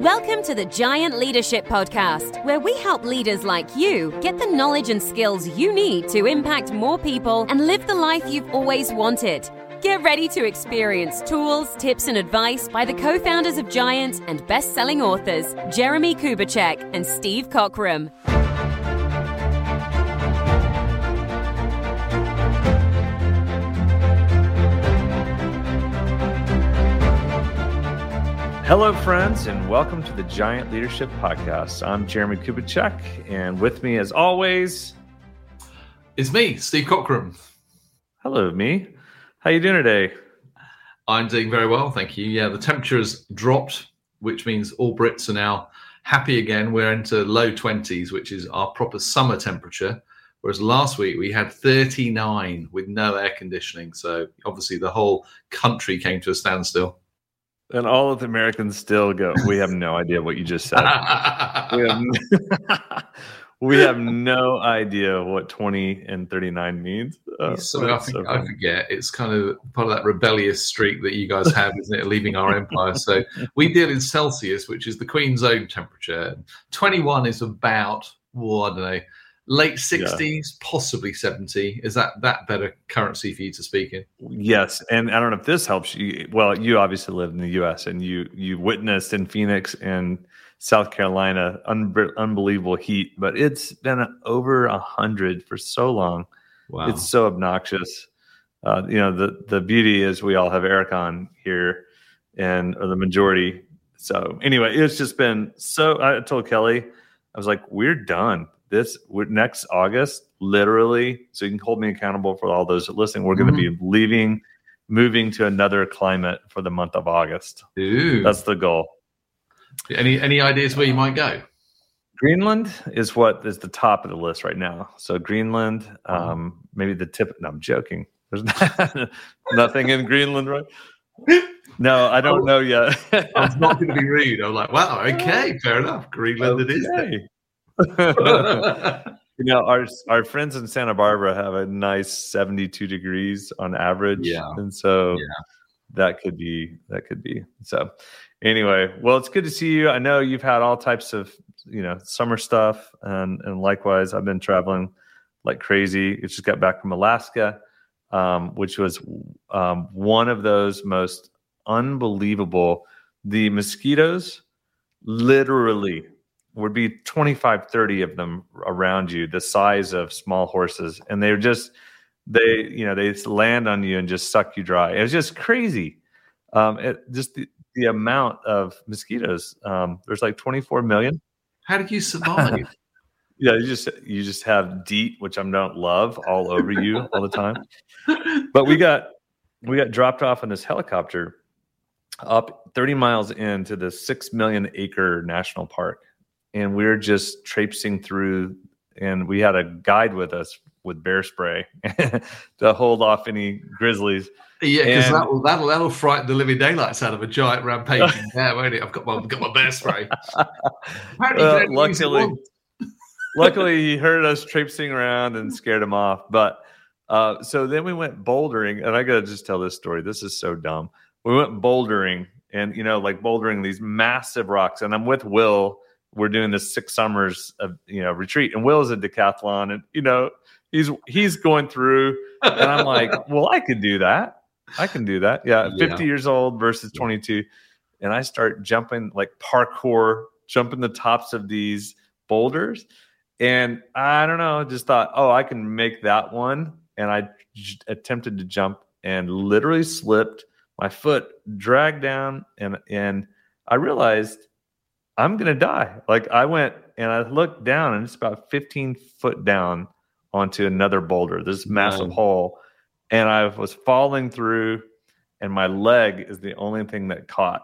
Welcome to the Giant Leadership Podcast, where we help leaders like you get the knowledge and skills you need to impact more people and live the life you've always wanted. Get ready to experience tools, tips, and advice by the co founders of Giant and best selling authors, Jeremie Kubicek and Steve Cockram. Hello, friends, and welcome to the Giant Leadership Podcast. I'm Jeremie Kubicek, and with me, as always, is me, Steve Cockram. Hello, me. How you doing today? I'm doing very well, thank you. Yeah, the temperature has dropped, which means all Brits are now happy again. We're into low 20s, which is our proper summer temperature. Whereas last week we had 39 with no air conditioning. So obviously the whole country came to a standstill. And all of the Americans still go, we have no idea what you just said. we, have no, we, have no, idea what 20 and 39 means. Uh, so I, think, so I forget. It's kind of part of that rebellious streak that you guys have, isn't it? Leaving our empire. So we deal in Celsius, which is the Queen's own temperature. 21 is about, well, I don't know, late 60s yeah. possibly 70 is that that better currency for you to speak in? Yes and i don't know if this helps you well you obviously live in the us and you you witnessed in phoenix and south carolina un- unbelievable heat but it's been over a hundred for so long. Wow. It's so obnoxious. Uh, you know the the beauty is we all have aircon here and or the majority. So anyway it's just been so i told kelly i was like we're done this next August, literally, so you can hold me accountable for all those listening. We're mm-hmm. going to be leaving, moving to another climate for the month of August. Ooh. That's the goal. Any any ideas where you might go? Greenland is what is the top of the list right now. So Greenland, mm-hmm. um, maybe the tip. No, I'm joking. There's nothing in Greenland, right? No, I don't know yet. I was not going to be rude. I'm like, wow, okay, fair enough. Greenland okay. it is. you know, our our friends in Santa Barbara have a nice 72 degrees on average. Yeah. And so yeah. that could be that could be. So anyway, well, it's good to see you. I know you've had all types of, you know, summer stuff and and likewise I've been traveling like crazy. I just got back from Alaska, um, which was um, one of those most unbelievable. The mosquitoes literally would be 25 30 of them around you the size of small horses. And they're just they you know they land on you and just suck you dry. It was just crazy. Um it, just the, the amount of mosquitoes um there's like 24 million. How did you survive? Yeah you just you just have DEET which i don't love all over you all the time. But we got we got dropped off in this helicopter up 30 miles into the 6 million acre national park and we are just traipsing through and we had a guide with us with bear spray to hold off any grizzlies. Yeah, because that'll, that'll that'll frighten the living daylights out of a giant rampaging bear, won't it? I've got my I've got my bear spray. uh, luckily, luckily he heard us traipsing around and scared him off. But uh, so then we went bouldering, and I gotta just tell this story. This is so dumb. We went bouldering, and you know, like bouldering these massive rocks, and I'm with Will we're doing this six summers of you know retreat. And will's a decathlon and you know he's he's going through. And i'm like well i could do that. I can do that. Yeah, yeah. 50 years old versus 22 and i start jumping like parkour jumping the tops of these boulders. And i don't know just thought oh i can make that one. And I j- attempted to jump and literally slipped. My foot dragged down and and i realized I'm gonna die. Like I went and I looked down and it's about 15 foot down onto another boulder, this massive hole. And I was falling through, and my leg is the only thing that caught.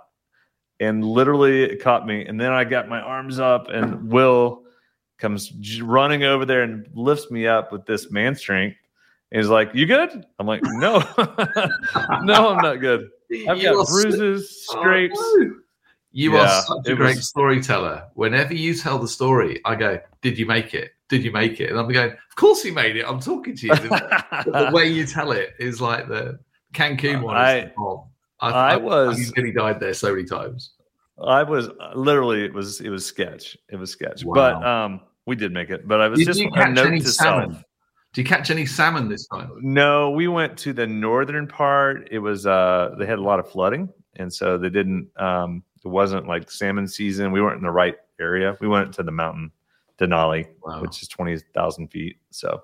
And literally it caught me. And then I got my arms up, and Will comes running over there and lifts me up with this man strength. And he's like, You good? I'm like, No, no, I'm not good. I've got bruises, scrapes. You yeah, are such a great was... storyteller. Whenever you tell the story, I go, "Did you make it? Did you make it?" And I'm going, "Of course you made it. I'm talking to you." the way you tell it is like the Cancun one. I, I, I, was. Nearly died there so many times. I was literally it was it was sketch. It was sketch. Wow. But um we did make it. But I was did just you catch any salmon? Self. Do you catch any salmon this time? No, we went to the northern part. It was uh they had a lot of flooding, and so they didn't um it wasn't like salmon season. We weren't in the right area. We went to the mountain Denali, wow. which is twenty thousand feet. So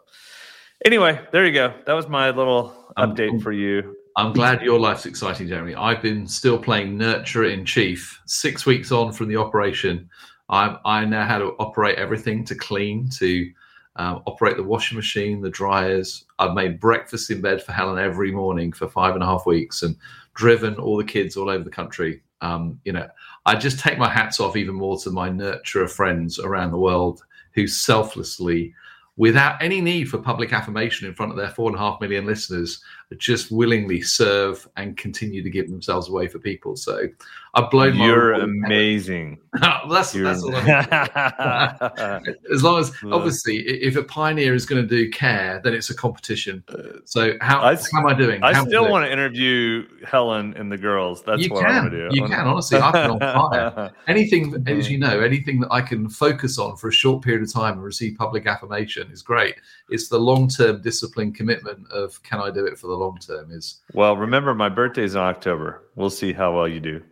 anyway, there you go. That was my little update um, for you. I'm glad your life's exciting, Jeremie. I've been still playing nurture in chief. Six weeks on from the operation, I I know how to operate everything to clean, to um, operate the washing machine, the dryers. I've made breakfast in bed for Helen every morning for five and a half weeks, and driven all the kids all over the country. Um, you know, I just take my hats off even more to my nurturer friends around the world who selflessly without any need for public affirmation in front of their four and a half million listeners, just willingly serve and continue to give themselves away for people. So I've blown You're amazing. that's, You're that's all As long as, obviously, if a pioneer is going to do care, then it's a competition. So how, I, how am I doing? I how still want to interview Helen and the girls. That's you what can. I want to do. You can, honestly. I've been on fire. Anything, as you know, anything that I can focus on for a short period of time and receive public affirmation is great. It's the long term discipline commitment of can I do it for the long term is. Well, remember, my birthday's in October. We'll see how well you do.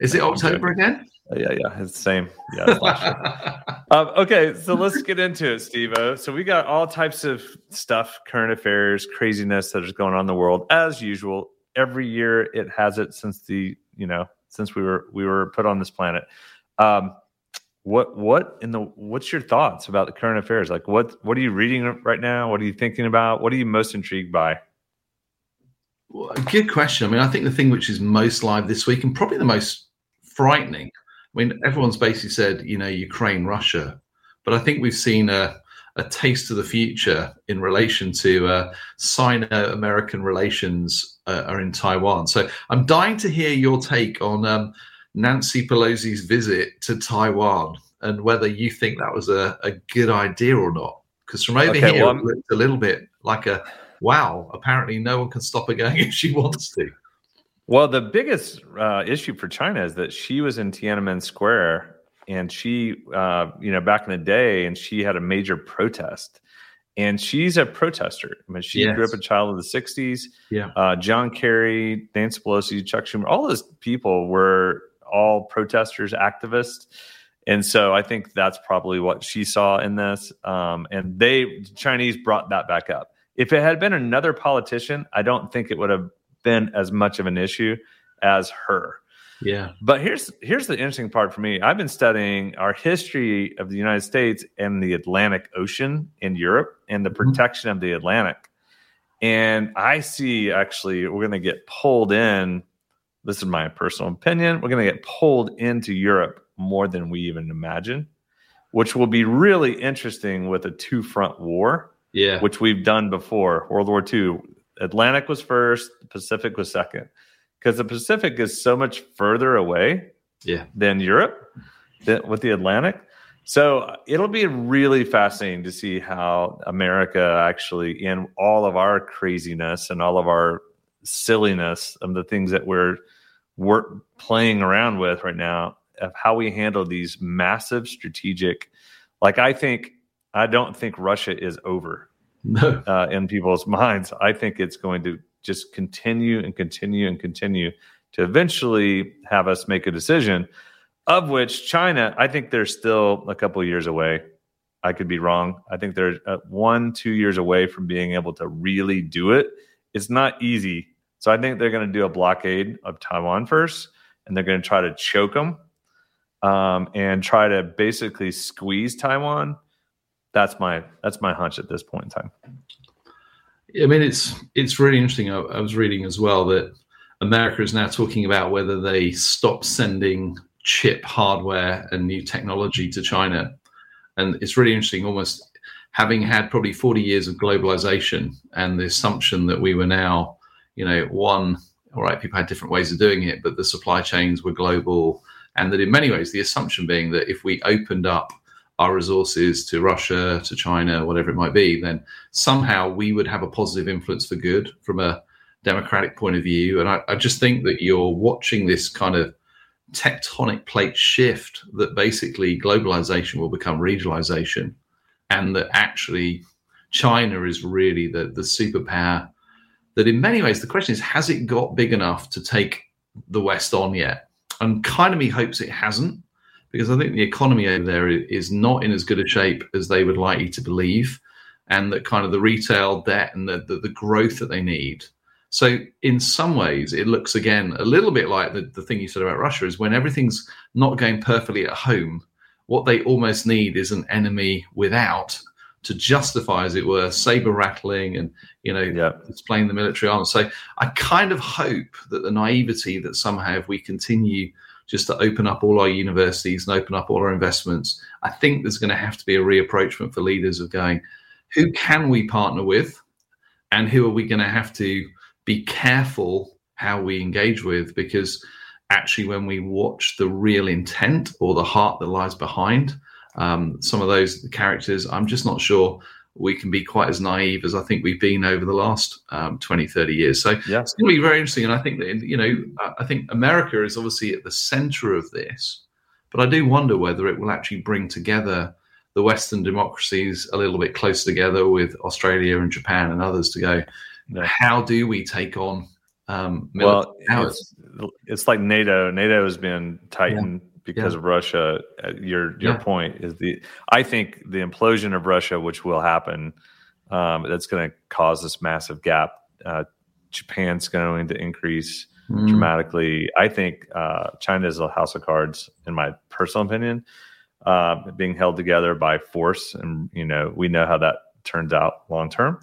Is it October again? Uh, yeah, yeah, it's the same. Yeah. um, okay, so let's get into it, Steve. So we got all types of stuff, current affairs, craziness that is going on in the world as usual. Every year it has it since the you know since we were we were put on this planet. Um, what what in the what's your thoughts about the current affairs? Like what what are you reading right now? What are you thinking about? What are you most intrigued by? Well, good question. I mean, I think the thing which is most live this week and probably the most frightening. I mean, everyone's basically said, you know, Ukraine, Russia, but I think we've seen a, a taste of the future in relation to uh, Sino-American relations uh, are in Taiwan. So I'm dying to hear your take on um, Nancy Pelosi's visit to Taiwan and whether you think that was a, a good idea or not. Because from over okay, here, well, it looked a little bit like a wow, apparently no one can stop her going if she wants to. Well, the biggest uh, issue for China is that she was in Tiananmen Square and she, uh, you know, back in the day, and she had a major protest. And she's a protester. I mean, she yes. grew up a child of the 60s. Yeah. Uh, John Kerry, Nancy Pelosi, Chuck Schumer, all those people were all protesters, activists. And so I think that's probably what she saw in this. Um, and they, the Chinese brought that back up. If it had been another politician, I don't think it would have been as much of an issue as her. Yeah. But here's here's the interesting part for me. I've been studying our history of the United States and the Atlantic Ocean in Europe and the mm-hmm. protection of the Atlantic. And I see actually we're going to get pulled in. This is my personal opinion. We're going to get pulled into Europe more than we even imagine, which will be really interesting with a two front war yeah, which we've done before. World War II, Atlantic was first, Pacific was second, because the Pacific is so much further away, yeah, than Europe, than, with the Atlantic. So uh, it'll be really fascinating to see how America actually, in all of our craziness and all of our silliness of the things that we're we're playing around with right now, of how we handle these massive strategic. Like I think I don't think Russia is over no. uh, in people's minds. I think it's going to just continue and continue and continue to eventually have us make a decision. Of which China, I think they're still a couple years away. I could be wrong. I think they're uh, one, two years away from being able to really do it. It's not easy. So I think they're going to do a blockade of Taiwan first, and they're going to try to choke them um, and try to basically squeeze Taiwan that's my that's my hunch at this point in time. I mean, it's it's really interesting. I, I was reading as well that America is now talking about whether they stop sending chip hardware and new technology to China, and it's really interesting. Almost having had probably 40 years of globalization and the assumption that we were now, you know, one. All right, people had different ways of doing it, but the supply chains were global, and that in many ways the assumption being that if we opened up our resources to Russia, to China, whatever it might be, then somehow we would have a positive influence for good from a democratic point of view. And I, I just think that you're watching this kind of tectonic plate shift that basically globalization will become regionalization and that actually China is really the, the superpower that in many ways the question is has it got big enough to take the West on yet? And kind of me hopes it hasn't because I think the economy over there is not in as good a shape as they would like you to believe and that kind of the retail debt and the, the, the growth that they need so in some ways, it looks again a little bit like the, the thing you said about Russia is when everything's not going perfectly at home, what they almost need is an enemy without to justify, as it were, saber rattling and you know yeah. displaying the military arms. So I kind of hope that the naivety that somehow if we continue just to open up all our universities and open up all our investments, I think there's going to have to be a reapproachment for leaders of going, who can we partner with, and who are we going to have to be careful how we engage with? Because actually when we watch the real intent or the heart that lies behind um, some of those characters i'm just not sure we can be quite as naive as i think we've been over the last um, 20 30 years so yeah. it's going to be very interesting and i think that you know i think america is obviously at the center of this but i do wonder whether it will actually bring together the western democracies a little bit closer together with australia and japan and others to go how do we take on um, well, it's, it's, like NATO. NATO has been tightened yeah. Because yeah. of Russia. Uh, your your yeah. point is the I think the implosion of Russia, which will happen, um, that's going to cause this massive gap. Uh, Japan's going to increase mm. dramatically. I think uh, China is a house of cards, in my personal opinion, uh, being held together by force, and you know we know how that turns out long term.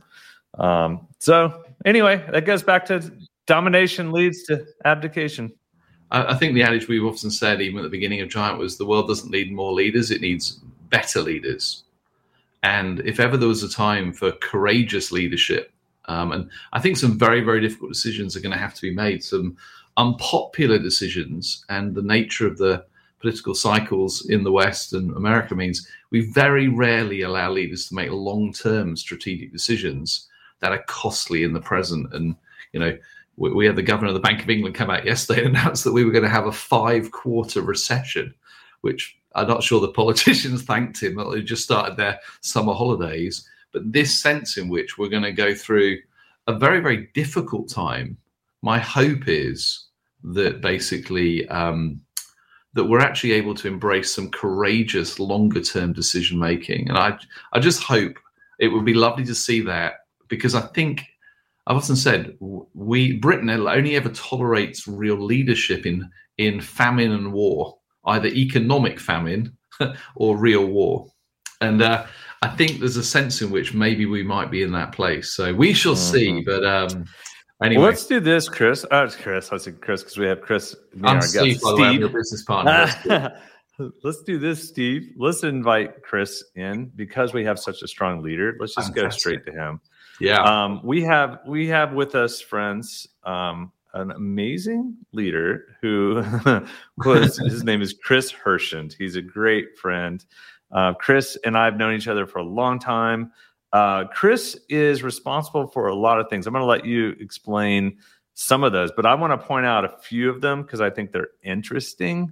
Um, so anyway, that goes back to domination leads to abdication. I, I think the adage we've often said, even at the beginning of Giant, was the world doesn't need more leaders; it needs better leaders. And if ever there was a time for courageous leadership, um, and I think some very, very difficult decisions are going to have to be made, some unpopular decisions, and the nature of the political cycles in the West and America means we very rarely allow leaders to make long term strategic decisions that are costly in the present. And you know, we, we had the governor of the Bank of England come out yesterday and announce that we were going to have a five quarter recession, which I'm not sure the politicians thanked him. They just started their summer holidays. But this sense in which we're going to go through a very, very difficult time, my hope is that basically um, that we're actually able to embrace some courageous longer term decision making. And I, I just hope it would be lovely to see that because I think I've often said we Britain only ever tolerates real leadership in in famine and war, either economic famine or real war, and uh, I think there's a sense in which maybe we might be in that place. So we shall mm-hmm. see. But um, anyway, well, let's do this, Chris. Oh, it's Chris. I said Chris because we have Chris. I'm Steve, by the way, your business partner. let's do this, Steve. Let's invite Chris in because we have such a strong leader. Let's just Fantastic. go straight to him. Yeah. Um, we have we have with us friends um, an amazing leader who was his name is Chris Herschend. He's a great friend. Uh, Chris and I have known each other for a long time. Uh, Chris is responsible for a lot of things. I'm going to let you explain some of those, but I want to point out a few of them because I think they're interesting.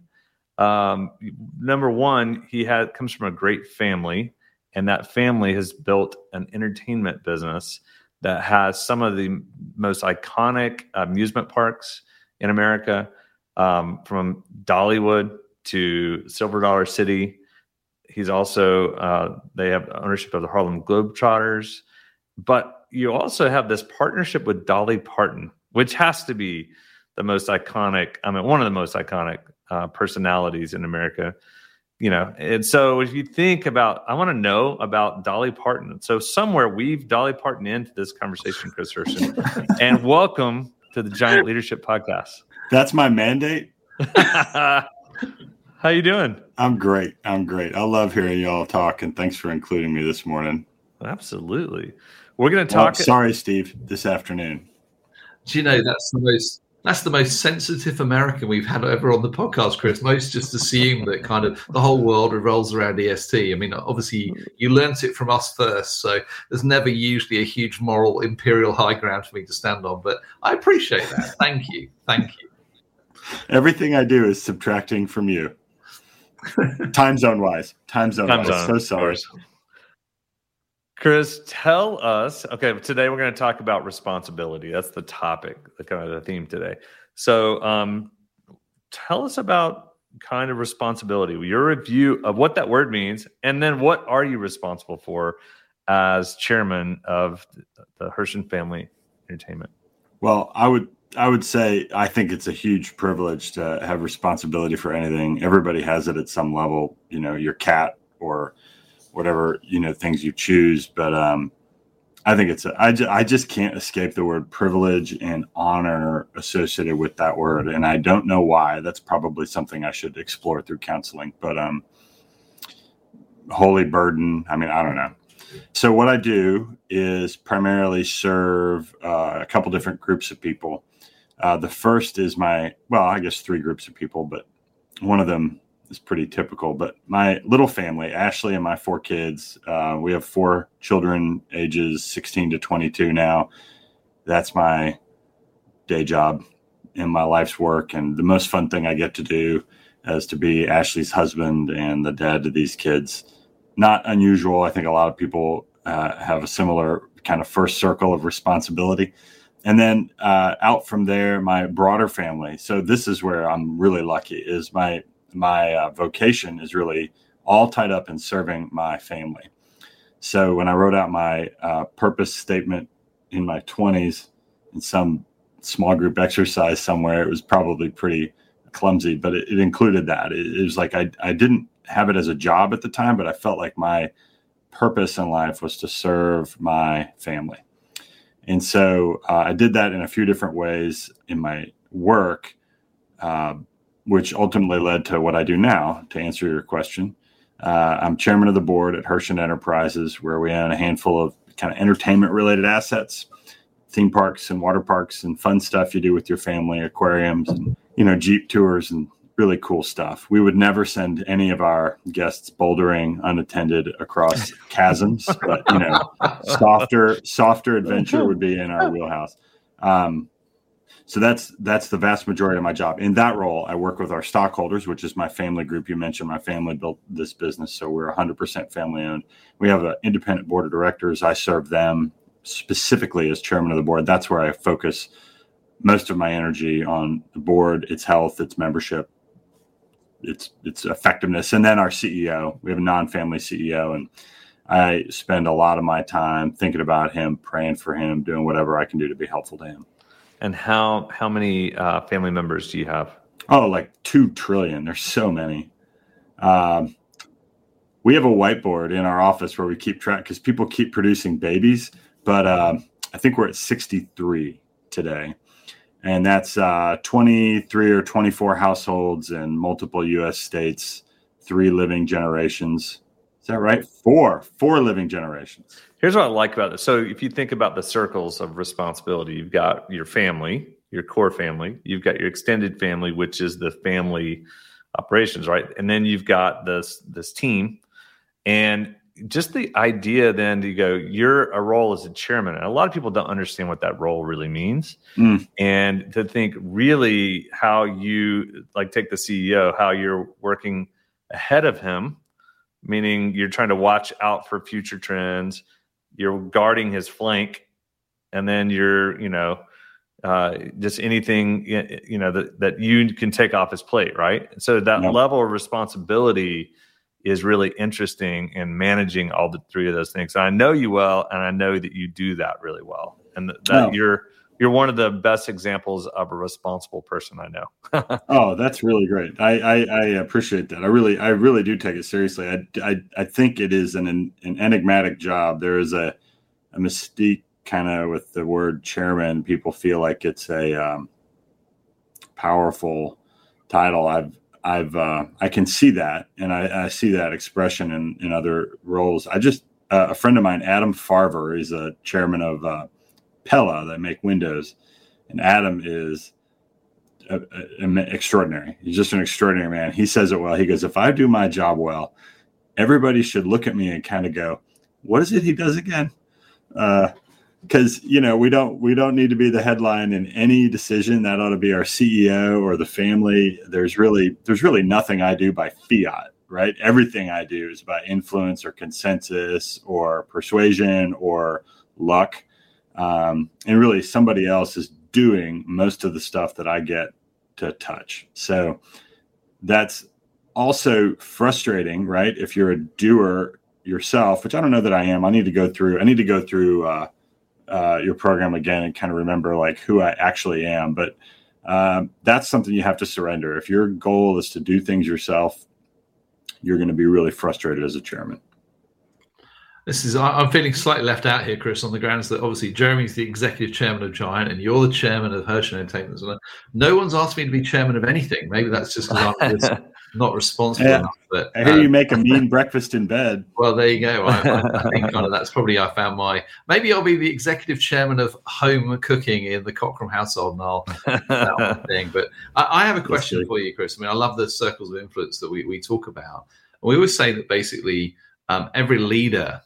Um, number one, he had comes from a great family and that family has built an entertainment business that has some of the most iconic amusement parks in America, um, from Dollywood to Silver Dollar City. He's also uh, they have ownership of the Harlem Globetrotters, but you also have this partnership with Dolly Parton, which has to be the most iconic. I mean, one of the most iconic uh, personalities in America you know and so if you think about i want to know about dolly parton. So somewhere weave dolly parton into this conversation chris Herschend, and welcome to the giant leadership podcast. That's my mandate. How you doing? I'm great. I'm great. I love hearing y'all talk and thanks for including me this morning. Absolutely. We're going to talk well, sorry steve this afternoon. Do you know that's the most that's the most sensitive American we've had ever on the podcast, Chris. Most just assume that kind of the whole world revolves around EST. I mean, obviously, you learnt it from us first, so there's never usually a huge moral imperial high ground for me to stand on. But I appreciate that. Thank you. Thank you. Everything I do is subtracting from you. time zone wise. Time zone. Time wise. Zone, so sorry. Chris, tell us. Okay, today we're going to talk about responsibility. That's the topic, the kind of the theme today. So, um, tell us about kind of responsibility, your review of what that word means, and then what are you responsible for as chairman of the Herschend Family Entertainment? Well, I would I would say I think it's a huge privilege to have responsibility for anything. Everybody has it at some level, you know, your cat or whatever, you know, things you choose. But um, I think it's, a, I, ju- I just can't escape the word privilege and honor associated with that word. And I don't know why. That's probably something I should explore through counseling. But um, holy burden, I mean, I don't know. So what I do is primarily serve uh, a couple different groups of people. Uh, the first is my, well, I guess three groups of people, but one of them is pretty typical. But my little family, Ashley and my four kids, uh, we have four children, ages 16 to 22 now. That's my day job in my life's work. And the most fun thing I get to do is to be Ashley's husband and the dad to these kids. Not unusual. I think a lot of people uh, have a similar kind of first circle of responsibility and then uh, out from there my broader family so this is where i'm really lucky is my my uh, vocation is really all tied up in serving my family. So when i wrote out my uh, purpose statement in my 20s in some small group exercise somewhere it was probably pretty clumsy but it, it included that. It, it was like I, I didn't have it as a job at the time but i felt like my purpose in life was to serve my family. And so uh, I did that in a few different ways in my work, uh, which ultimately led to what I do now. To answer your question, uh, I'm chairman of the board at Herschend Enterprises, where we own a handful of kind of entertainment related assets, theme parks and water parks and fun stuff you do with your family, aquariums and you know Jeep tours and really cool stuff. We would never send any of our guests bouldering unattended across chasms, but you know, softer, softer adventure would be in our wheelhouse. Um, so that's that's the vast majority of my job. In that role, I work with our stockholders, which is my family group. You mentioned my family built this business, so we're 100% family owned. We have an independent board of directors. I serve them specifically as chairman of the board. That's where I focus most of my energy on the board, its health, its membership, its its effectiveness. And then our CEO, we have a non-family CEO, and I spend a lot of my time thinking about him, praying for him, doing whatever I can do to be helpful to him. And how how many uh, family members do you have? Oh, like two trillion. There's so many. Um, we have a whiteboard in our office where we keep track because people keep producing babies, but um, I think we're at 63 today and that's uh, 23 or 24 households in multiple U.S. states, three living generations. That right? Four, four living generations. Here's what I like about it. So, if you think about the circles of responsibility, you've got your family, your core family, you've got your extended family, which is the family operations, right? And then you've got this this team, and just the idea then to go, you're a role as a chairman. And a lot of people don't understand what that role really means. Mm. And to think really how you like take the CEO, how you're working ahead of him, meaning you're trying to watch out for future trends, you're guarding his flank, and then you're, you know, uh, just anything you know that, that you can take off his plate, right? So that level of responsibility is really interesting in managing all the three of those things. And I know you well, and I know that you do that really well, and that, that oh. you're you're one of the best examples of a responsible person I know. oh, that's really great. I, I, I appreciate that. I really I really do take it seriously. I I, I think it is an an enigmatic job. There is a a mystique kind of with the word chairman. People feel like it's a um, powerful title. I've I've uh, I can see that, and I, I, see that expression in in other roles. I just uh, a friend of mine, Adam Farver, is a chairman of uh, Pella that make windows, and Adam is a, a, a extraordinary. He's just an extraordinary man. He says it well. He goes, "If I do my job well, everybody should look at me and kind of go, what is it he does again?" Uh, because you know we don't we don't need to be the headline in any decision that ought to be our ceo or the family there's really there's really nothing i do by fiat right everything i do is by influence or consensus or persuasion or luck um, and really somebody else is doing most of the stuff that i get to touch so that's also frustrating right if you're a doer yourself which i don't know that i am i need to go through i need to go through uh, uh, your program again and kind of remember like who I actually am. But um, that's something you have to surrender. If your goal is to do things yourself, you're going to be really frustrated as a chairman. This is I'm feeling slightly left out here, Chris, on the grounds that obviously Jeremie's the executive chairman of Giant and you're the chairman of Herschend Entertainment. No one's asked me to be chairman of anything. Maybe that's just because I'm not responsible yeah. enough. But I hear um, you make a mean breakfast in bed. Well, there you go. I, I, I think kind of that's probably I found my. Maybe I'll be the executive chairman of home cooking in the Cockram household, and I'll that thing. But I, I have a question for you, Chris. I mean, I love the circles of influence that we we talk about. We always say that basically um, every leader,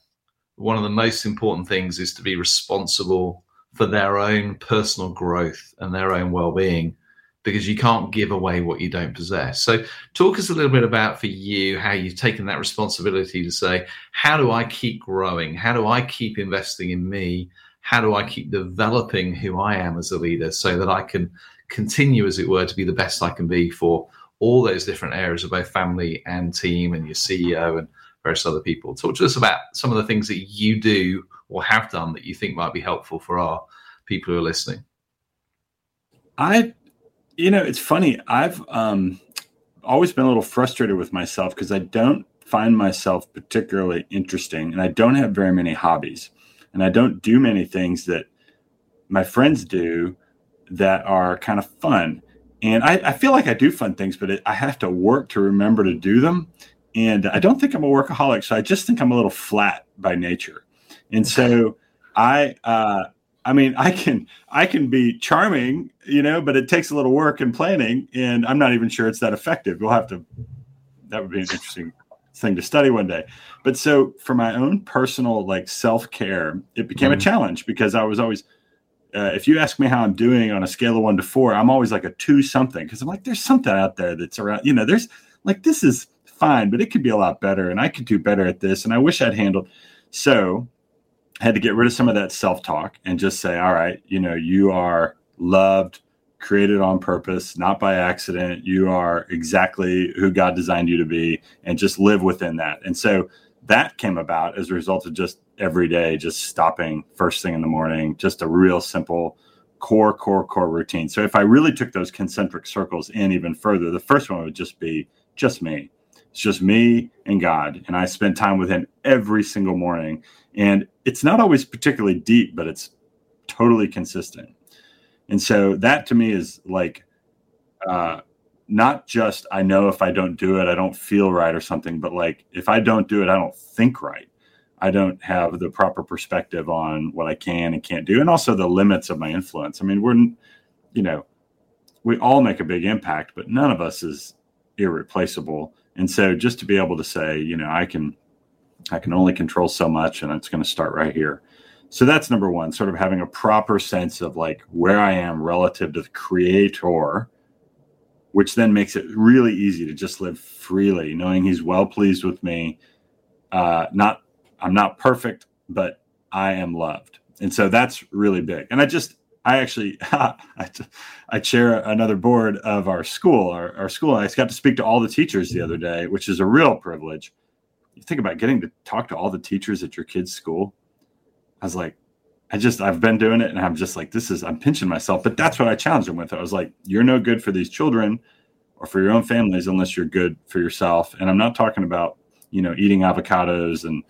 one of the most important things is to be responsible for their own personal growth and their own well-being because you can't give away what you don't possess. So, talk us a little bit about for you how you've taken that responsibility to say, how do I keep growing? How do I keep investing in me? How do I keep developing who I am as a leader so that I can continue, as it were, to be the best I can be for all those different areas of both family and team and your CEO and various other people? Talk to us about some of the things that you do or have done that you think might be helpful for our people who are listening. I you know, it's funny. I've um, always been a little frustrated with myself because I don't find myself particularly interesting and I don't have very many hobbies and I don't do many things that my friends do that are kind of fun. And I, I feel like I do fun things, but it, I have to work to remember to do them. And I don't think I'm a workaholic. So I just think I'm a little flat by nature. And so I, uh, I mean, I can I can be charming, you know, but it takes a little work and planning, and I'm not even sure it's that effective. We'll have to. That would be an interesting thing to study one day. But so for my own personal like self care, it became mm-hmm. a challenge because I was always. Uh, if you ask me how I'm doing on a scale of one to four, I'm always like a two something because I'm like, there's something out there that's around. You know, there's like this is fine, but it could be a lot better, and I could do better at this, and I wish I'd handled. So I had to get rid of some of that self talk and just say, all right, you know, you are loved, created on purpose, not by accident. You are exactly who God designed you to be, and just live within that. And so that came about as a result of just every day, just stopping first thing in the morning, just a real simple core, core, core routine. So if I really took those concentric circles in even further, the first one would just be just me. It's just me and God. And I spend time with Him every single morning. And it's not always particularly deep, but it's totally consistent. And so that to me is like uh, not just I know if I don't do it, I don't feel right or something, but like if I don't do it, I don't think right. I don't have the proper perspective on what I can and can't do, and also the limits of my influence. I mean, we're, you know, we all make a big impact, but none of us is irreplaceable. And so just to be able to say, you know, I can I can only control so much, and it's going to start right here. So that's number one, sort of having a proper sense of like where I am relative to the creator, which then makes it really easy to just live freely, knowing he's well pleased with me. Uh, not, I'm not perfect, but I am loved. And so that's really big. And I just, I actually, I, chair another board of our school, our, our school. I got to speak to all the teachers the other day, which is a real privilege you think about getting to talk to all the teachers at your kid's school. I was like, I just I've been doing it and I'm just like, this is I'm pinching myself. But that's what I challenged them with. I was like, you're no good for these children or for your own families unless you're good for yourself. And I'm not talking about, you know, eating avocados and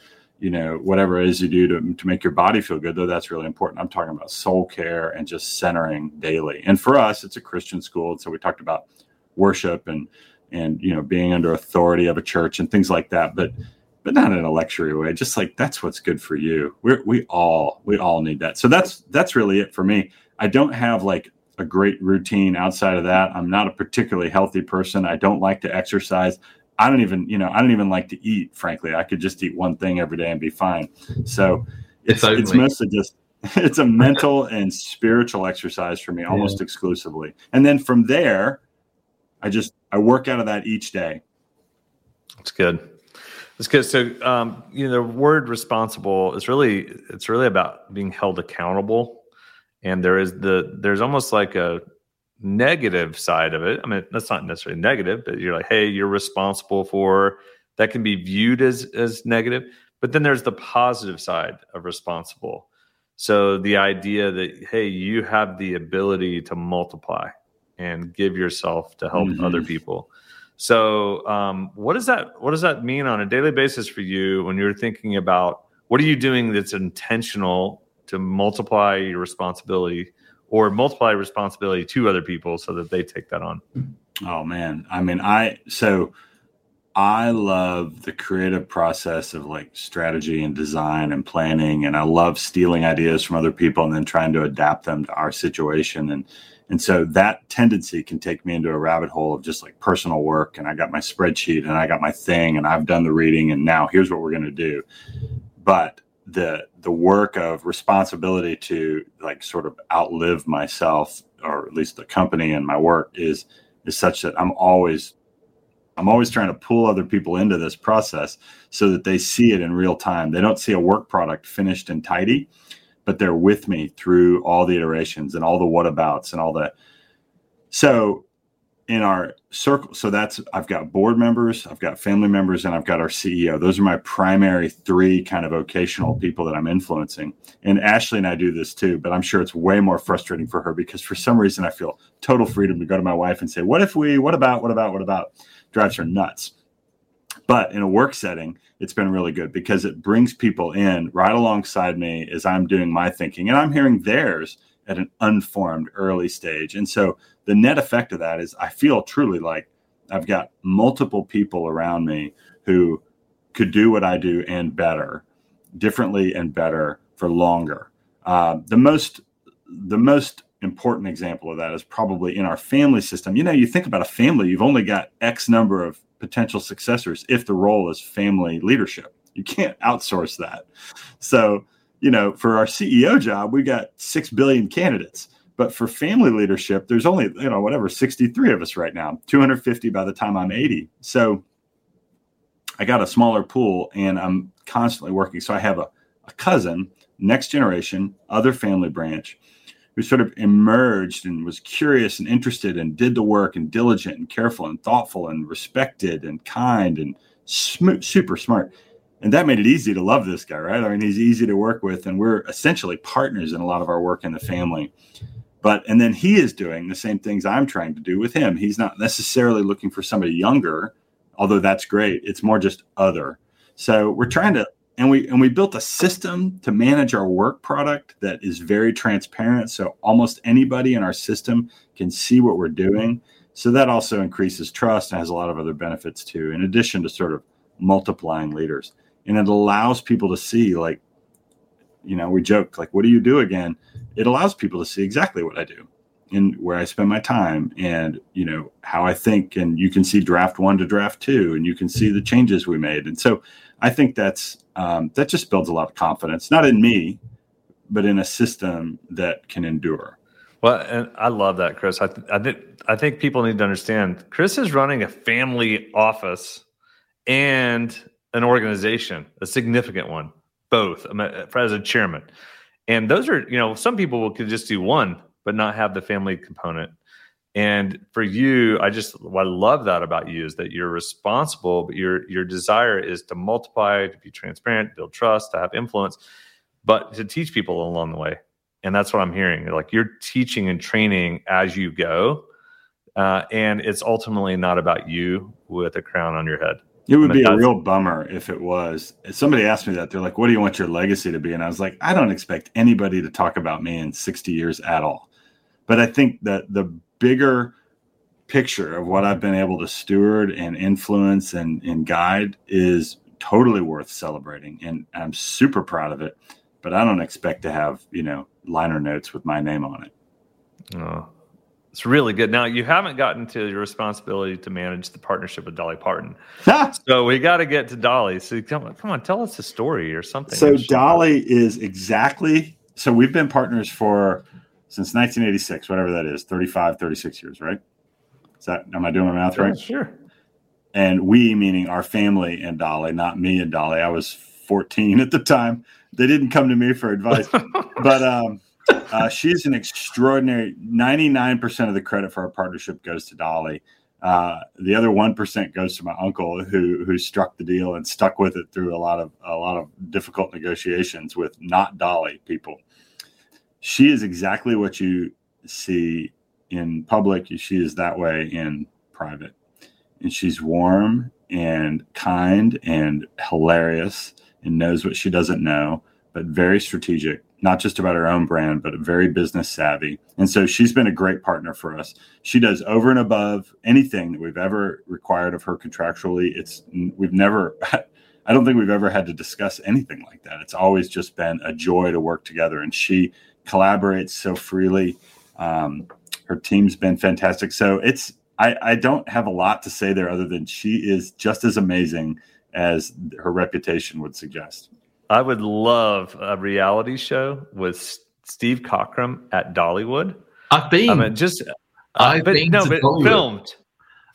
you know whatever it is you do to, to make your body feel good though that's really important. I'm talking about soul care and just centering daily. And for us it's a christian school and so we talked about worship and and you know being under authority of a church and things like that but but not in a luxury way. Just like that's what's good for you. We we all we all need that. So that's that's really it for me. I don't have like a great routine outside of that. I'm not a particularly healthy person. I don't like to exercise i don't even you know i don't even like to eat frankly i could just eat one thing every day and be fine so it's it's mostly just it's a mental and spiritual exercise for me almost yeah. exclusively. And then from there, I just I work out of that each day. That's good. That's good. So, um, you know, the word responsible is really it's really about being held accountable, and there is the there's almost like a negative side of it. I mean, that's not necessarily negative, but you're like, hey, you're responsible for that can be viewed as as negative. But then there's the positive side of responsible. So the idea that hey, you have the ability to multiply and give yourself to help mm-hmm. other people. So, um, what does that what does that mean on a daily basis for you when you're thinking about what are you doing that's intentional to multiply your responsibility or multiply responsibility to other people so that they take that on? Oh man, I mean, I so I love the creative process of like strategy and design and planning, and I love stealing ideas from other people and then trying to adapt them to our situation and and so that tendency can take me into a rabbit hole of just like personal work. And I got my spreadsheet and I got my thing and I've done the reading and now here's what we're going to do. But the the work of responsibility to like sort of outlive myself or at least the company and my work is is such that I'm always I'm always trying to pull other people into this process so that they see it in real time. They don't see a work product finished and tidy but they're with me through all the iterations and all the whatabouts and all that. So in our circle, so that's I've got board members, I've got family members, and I've got our CEO. Those are my primary three kind of vocational people that I'm influencing. And Ashley and I do this too, but I'm sure it's way more frustrating for her because for some reason I feel total freedom to go to my wife and say, What if we, what about, what about, what about? Drives her nuts. But in a work setting, it's been really good because it brings people in right alongside me as I'm doing my thinking and I'm hearing theirs at an unformed early stage. And so the net effect of that is I feel truly like I've got multiple people around me who could do what I do and better, differently and better for longer. Uh, the most the most important example of that is probably in our family system. You know, you think about a family, you've only got X number of potential successors if the role is family leadership. You can't outsource that. So, you know, for our CEO job, we got 6 billion candidates. But for family leadership, there's only, you know, whatever, 63 of us right now, 250 by the time I'm 80. So I got a smaller pool and I'm constantly working. So I have a, a cousin, next generation, other family branch who sort of emerged and was curious and interested and did the work and diligent and careful and thoughtful and respected and kind and sm- super smart. And that made it easy to love this guy, right? I mean, he's easy to work with, and we're essentially partners in a lot of our work in the family. But and then he is doing the same things I'm trying to do with him. He's not necessarily looking for somebody younger, although that's great. It's more just other. So we're trying to and we and we built a system to manage our work product that is very transparent so almost anybody in our system can see what we're doing so that also increases trust and has a lot of other benefits too in addition to sort of multiplying leaders and it allows people to see like you know we joke like what do you do again it allows people to see exactly what i do and where i spend my time and you know how i think and you can see draft one to draft two and you can see the changes we made and so i think that's um, that just builds a lot of confidence, not in me, but in a system that can endure. Well, and I love that, Chris. I, th- I think I think people need to understand. Chris is running a family office and an organization, a significant one, both as a chairman. And those are, you know, some people could just do one, but not have the family component. And for you, I just I love that about you is that you're responsible, but your your desire is to multiply, to be transparent, build trust, to have influence, but to teach people along the way. And that's what I'm hearing. Like you're teaching and training as you go, uh, and it's ultimately not about you with a crown on your head. It would be a real bummer if it was. If somebody asked me that, they're like, "What do you want your legacy to be?" And I was like, "I don't expect anybody to talk about me in 60 years at all." But I think that the bigger picture of what I've been able to steward and influence and, and guide is totally worth celebrating. And I'm super proud of it. But I don't expect to have, you know, liner notes with my name on it. Oh, it's really good. Now you haven't gotten to your responsibility to manage the partnership with Dolly Parton, so we got to get to Dolly. So come on, come on, tell us a story or something. So Dolly is exactly so we've been partners for since 1986, whatever that is, 35, 36 years, right? Is that am I doing my math right? sure. And we, meaning our family and Dolly, not me and Dolly. I was 14 at the time. They didn't come to me for advice, but um, uh, she's an extraordinary. 99% of the credit for our partnership goes to Dolly. Uh, the other one percent goes to my uncle, who who struck the deal and stuck with it through a lot of a lot of difficult negotiations with not Dolly people. She is exactly what you see in public. She is that way in private, and she's warm and kind and hilarious and knows what she doesn't know, but very strategic not just about her own brand, but very business savvy. And so she's been a great partner for us. She does over and above anything that we've ever required of her contractually. It's we've never I don't think we've ever had to discuss anything like that. It's always just been a joy to work together and she collaborates so freely. Um, her team's been fantastic. So it's I, I don't have a lot to say there other than she is just as amazing as her reputation would suggest. I would love a reality show with Steve Cockram at Dollywood. I've been. I mean, just uh, I've but, been no, but Dollywood. filmed,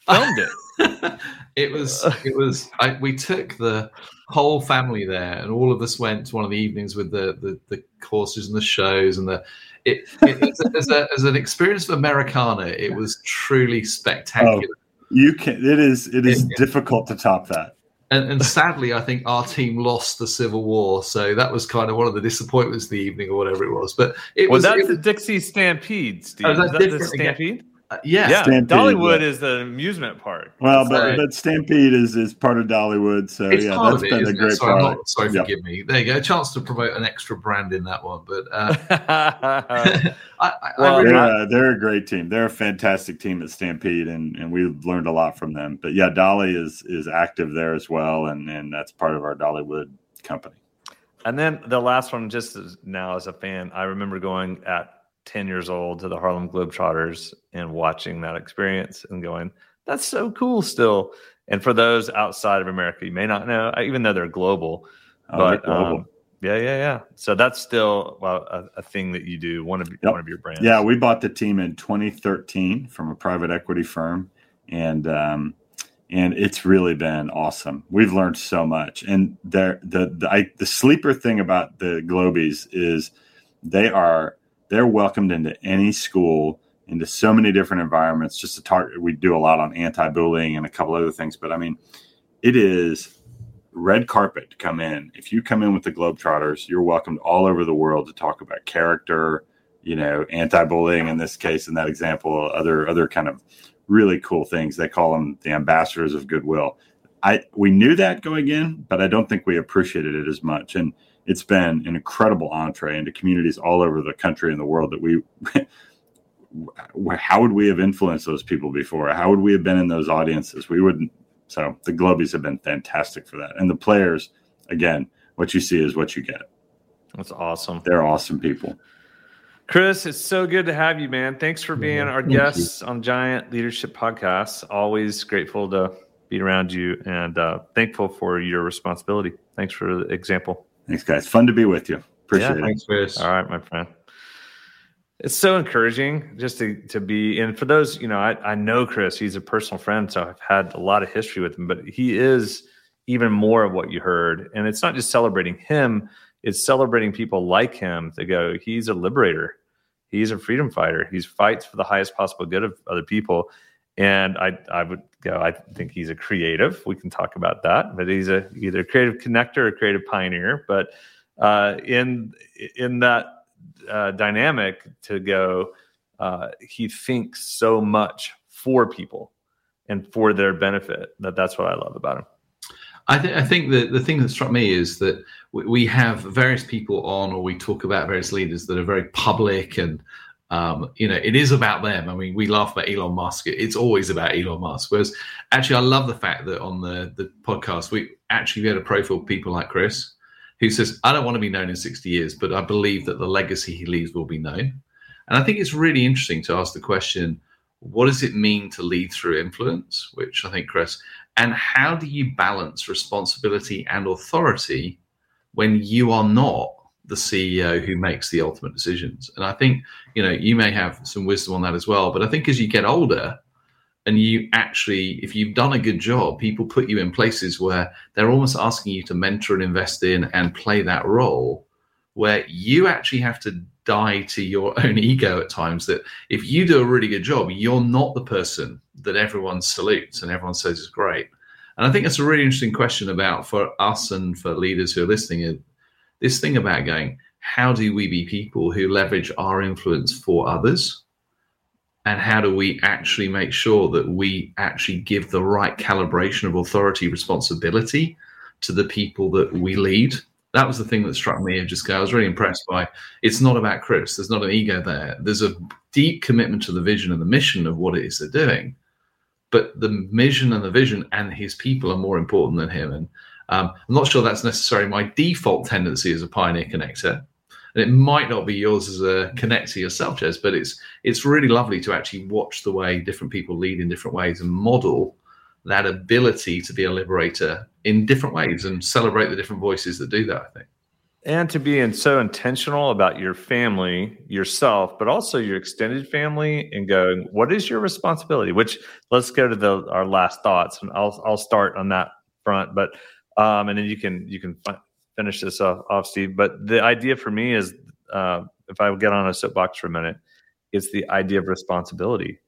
filmed it. it was it was. I, we took the whole family there, and all of us went to one of the evenings with the the, the courses and the shows and the. It, it as, a, as, a, as an experience of Americana, it was truly spectacular. Oh, you can. It is. It is it, difficult to top that and, and, sadly, I think our team lost the Civil War, so that was kind of one of the disappointments of the evening, or whatever it was. But it was, was that's the Dixie Stampede, oh, Steve. Oh, is that the Stampede? Uh, yeah, yeah. Stampede, Dollywood yeah. is the amusement park. Well, but, but Stampede is is part of Dollywood, so it's yeah, that's been a great sorry, not, sorry, yep. forgive me. There you go, a chance to promote an extra brand in that one. But uh, I, I, well, I really they're, uh, they're, a great team. They're a fantastic team at Stampede, and and we've learned a lot from them. But yeah, Dolly is is active there as well, and and that's part of our Dollywood company. And then the last one, just as now as a fan, I remember going at 10 years old to the Harlem Globetrotters and watching that experience and going, that's so cool still. And for those outside of America, you may not know, even though they're global, oh, but they're global. Um, yeah, yeah, yeah. So that's still well, a, a, thing that you do. One of yep. one of your brands. Yeah, we bought the team in 2013 from a private equity firm, and um, and it's really been awesome. We've learned so much, and there the the I, the sleeper thing about the Globies is they are they're welcomed into any school into so many different environments just to talk we do a lot on anti-bullying and a couple other things but i mean it is red carpet to come in. If you come in with the globetrotters you're welcomed all over the world to talk about character you know anti-bullying in this case in that example other other kind of really cool things. They call them the ambassadors of goodwill. I we knew that going in but i don't think we appreciated it as much. And it's been an incredible entree into communities all over the country and the world that we how would we have influenced those people before? How would we have been in those audiences? We wouldn't. So the globies have been fantastic for that. And the players again what you see is what you get. That's awesome. They're awesome people. Chris it's so good to have you man. Thanks for being our Thank guest you. on giant leadership podcast always grateful to be around you and uh, thankful for your responsibility. Thanks for the example Thanks, guys. Fun to be with you. Appreciate yeah, it. Thanks, Chris. All right, my friend. It's so encouraging just to, to be, and for those, you know, I, I know Chris, he's a personal friend, so I've had a lot of history with him, but he is even more of what you heard. And it's not just celebrating him, it's celebrating people like him to go, he's a liberator, he's a freedom fighter, he fights for the highest possible good of other people. And I, I would go, I think he's a creative. We can talk about that, but he's a either a creative connector or creative pioneer. But uh, in in that uh, dynamic, to go, uh, he thinks so much for people and for their benefit. That that's what I love about him. I, th- I think that the thing that struck me is that we, we have various people on, or we talk about various leaders that are very public and um, you know, it is about them. I mean, we laugh about Elon Musk. It's always about Elon Musk. Whereas, actually, I love the fact that on the the podcast we actually get a profile of people like Chris, who says, "I don't want to be known in 60 years, but I believe that the legacy he leaves will be known." And I think it's really interesting to ask the question, what does it mean to lead through influence? Which I think, Chris, and how do you balance responsibility and authority when you are not the CEO who makes the ultimate decisions. And I think, you know, you may have some wisdom on that as well. But I think as you get older and you actually, if you've done a good job, people put you in places where they're almost asking you to mentor and invest in and play that role where you actually have to die to your own ego at times that if you do a really good job, you're not the person that everyone salutes and everyone says is great. And I think that's a really interesting question about for us and for leaders who are listening this thing about going, how do we be people who leverage our influence for others? And how do we actually make sure that we actually give the right calibration of authority responsibility to the people that we lead? That was the thing that struck me. Just go, I was really impressed by. It's not about Chris. There's not an ego there. There's a deep commitment to the vision and the mission of what it is they're doing, but the mission and the vision and his people are more important than him. And um, I'm not sure that's necessarily my default tendency as a pioneer connector. And it might not be yours as a connector yourself, Jez, but it's it's really lovely to actually watch the way different people lead in different ways and model that ability to be a liberator in different ways and celebrate the different voices that do that, I think. And to be in so intentional about your family, yourself, but also your extended family, and going, what is your responsibility? Which let's go to the our last thoughts, and I'll I'll start on that front. But um, and then you can you can fi- finish this off, off, Steve. But the idea for me is, uh, if I get on a soapbox for a minute, it's the idea of responsibility.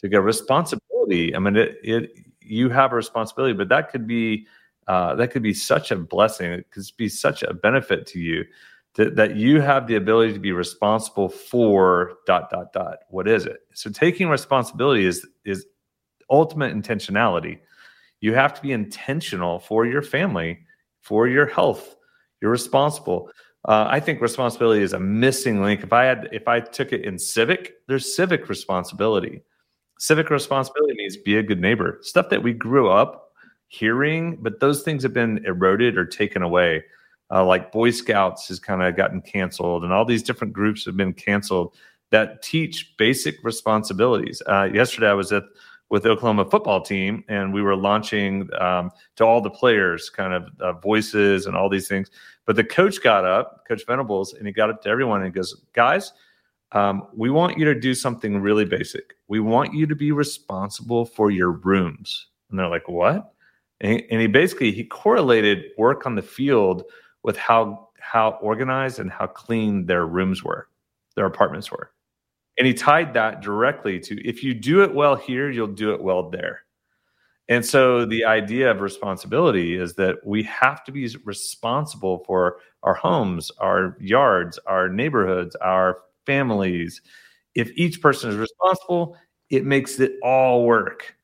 To get responsibility, I mean, it, it you have a responsibility, but that could be uh, that could be such a blessing. It could be such a benefit to you that, that you have the ability to be responsible for dot dot dot. What is it? So taking responsibility is is ultimate intentionality. You have to be intentional for your family, for your health. You're responsible. Uh, I think responsibility is a missing link. If I had, if I took it in civic, there's civic responsibility. Civic responsibility means be a good neighbor. Stuff that we grew up hearing, but those things have been eroded or taken away. Uh, like Boy Scouts has kind of gotten canceled, and all these different groups have been canceled that teach basic responsibilities. Uh, yesterday, I was at with the Oklahoma football team, and we were launching um, to all the players, kind of uh, voices and all these things. But the coach got up, Coach Venables, and he got up to everyone and goes, "Guys, um, we want you to do something really basic. We want you to be responsible for your rooms." And they're like, "What?" And he, and he basically he correlated work on the field with how how organized and how clean their rooms were, their apartments were. And he tied that directly to if you do it well here, you'll do it well there. And so the idea of responsibility is that we have to be responsible for our homes, our yards, our neighborhoods, our families. If each person is responsible, it makes it all work.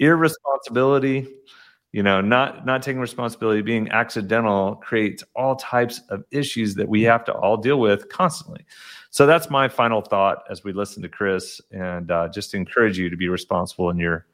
Irresponsibility, you know, not not taking responsibility, being accidental creates all types of issues that we have to all deal with constantly. So that's my final thought as we listen to Chris, and uh, just encourage you to be responsible in your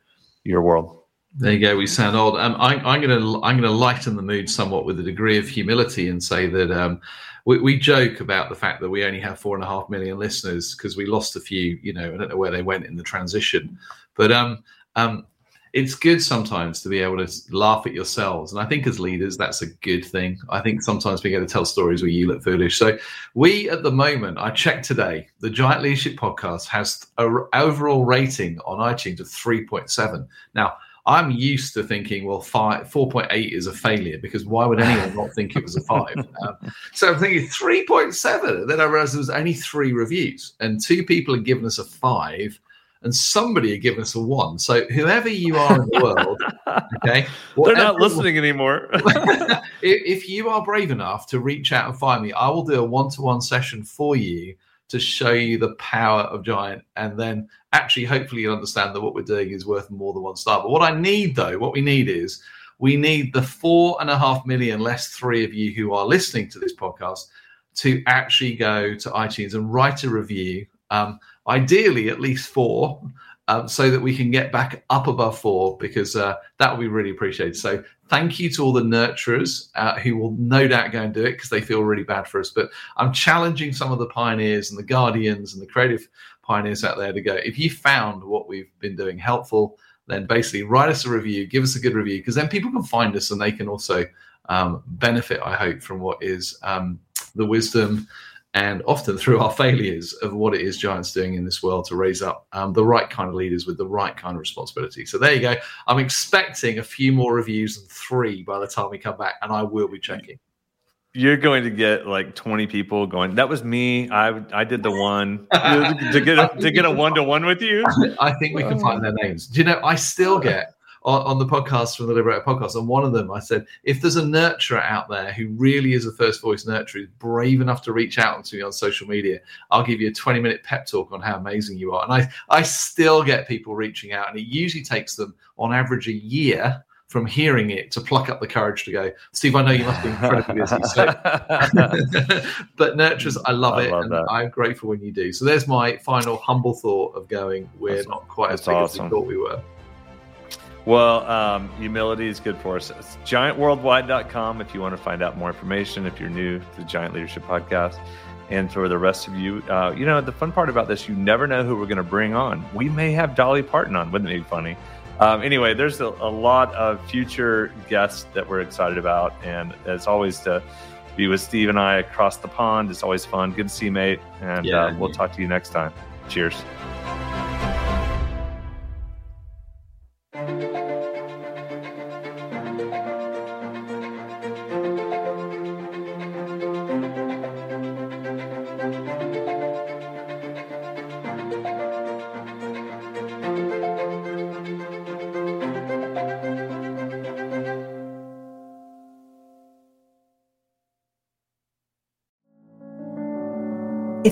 your world. There you go. We sound old. Um, I, am going to I'm going to lighten the mood somewhat with a degree of humility and say that um, we, we, joke about the fact that we only have four and a half million listeners because we lost a few. You know, I don't know where they went in the transition, but um, um, it's good sometimes to be able to laugh at yourselves. And I think as leaders, that's a good thing. I think sometimes being able to tell stories where you look foolish. So we, at the moment, I checked today, the Giant Leadership Podcast has an overall rating on iTunes of 3.7. Now, I'm used to thinking, well, five, 4.8 is a failure because why would anyone not think it was a five? Um, so I'm thinking 3.7. Then I realized there was only three reviews and two people had given us a five and somebody had given us a one. So whoever you are in the world, okay, they're not listening anymore. if you are brave enough to reach out and find me, I will do a one-to-one session for you to show you the power of Giant, and then actually, hopefully, you'll understand that what we're doing is worth more than one star. But what I need, though, what we need is we need the four and a half million less three of you who are listening to this podcast to actually go to iTunes and write a review. Um, ideally at least four, um, so that we can get back up above four, because uh, that would be really appreciated. So thank you to all the nurturers uh, who will no doubt go and do it because they feel really bad for us. But I'm challenging some of the pioneers and the guardians and the creative pioneers out there to go. If you found what we've been doing helpful, then basically write us a review, give us a good review, because then people can find us and they can also um, benefit, I hope, from what is um, the wisdom and often through our failures of what it is Giants doing in this world to raise up um, the right kind of leaders with the right kind of responsibility. So there you go. I'm expecting a few more reviews than three by the time we come back, and I will be checking. You're going to get like 20 people going. That was me. I I did the one to get a, to get a one to one with you. I think we can find their names. Do you know? I still get on, on, the podcast from the Liberator podcast. And one of them, I said, if there's a nurturer out there who really is a first voice nurturer, who's brave enough to reach out to me on social media, I'll give you a 20 minute pep talk on how amazing you are. And I, I still get people reaching out, and it usually takes them on average a year from hearing it to pluck up the courage to go, Steve, I know you must be incredibly busy. So. but nurturers, I love I it. Love and that. I'm grateful when you do. So there's my final humble thought of going, we're that's, not quite as big awesome. as we thought we were. Well, um, humility is good for us. It's giantworldwide.com if you want to find out more information, if you're new to the Giant Leadership Podcast. And for the rest of you, uh, you know, the fun part about this, you never know who we're going to bring on. We may have Dolly Parton on. Wouldn't it be funny? Um, anyway, there's a, a, lot of future guests that we're excited about. And as always, to be with Steve and I across the pond, it's always fun. Good to see you, mate. And yeah, uh, we'll talk to you next time. Cheers.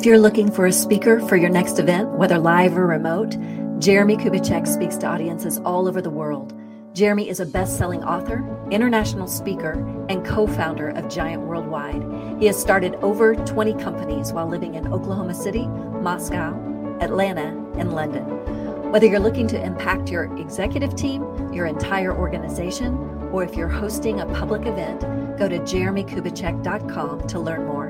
If you're looking for a speaker for your next event, whether live or remote, Jeremie Kubicek speaks to audiences all over the world. Jeremy is a best selling author, international speaker, and co founder of Giant Worldwide. He has started over 20 companies while living in Oklahoma City, Moscow, Atlanta, and London. Whether you're looking to impact your executive team, your entire organization, or if you're hosting a public event, go to jeremykubicek.com to learn more.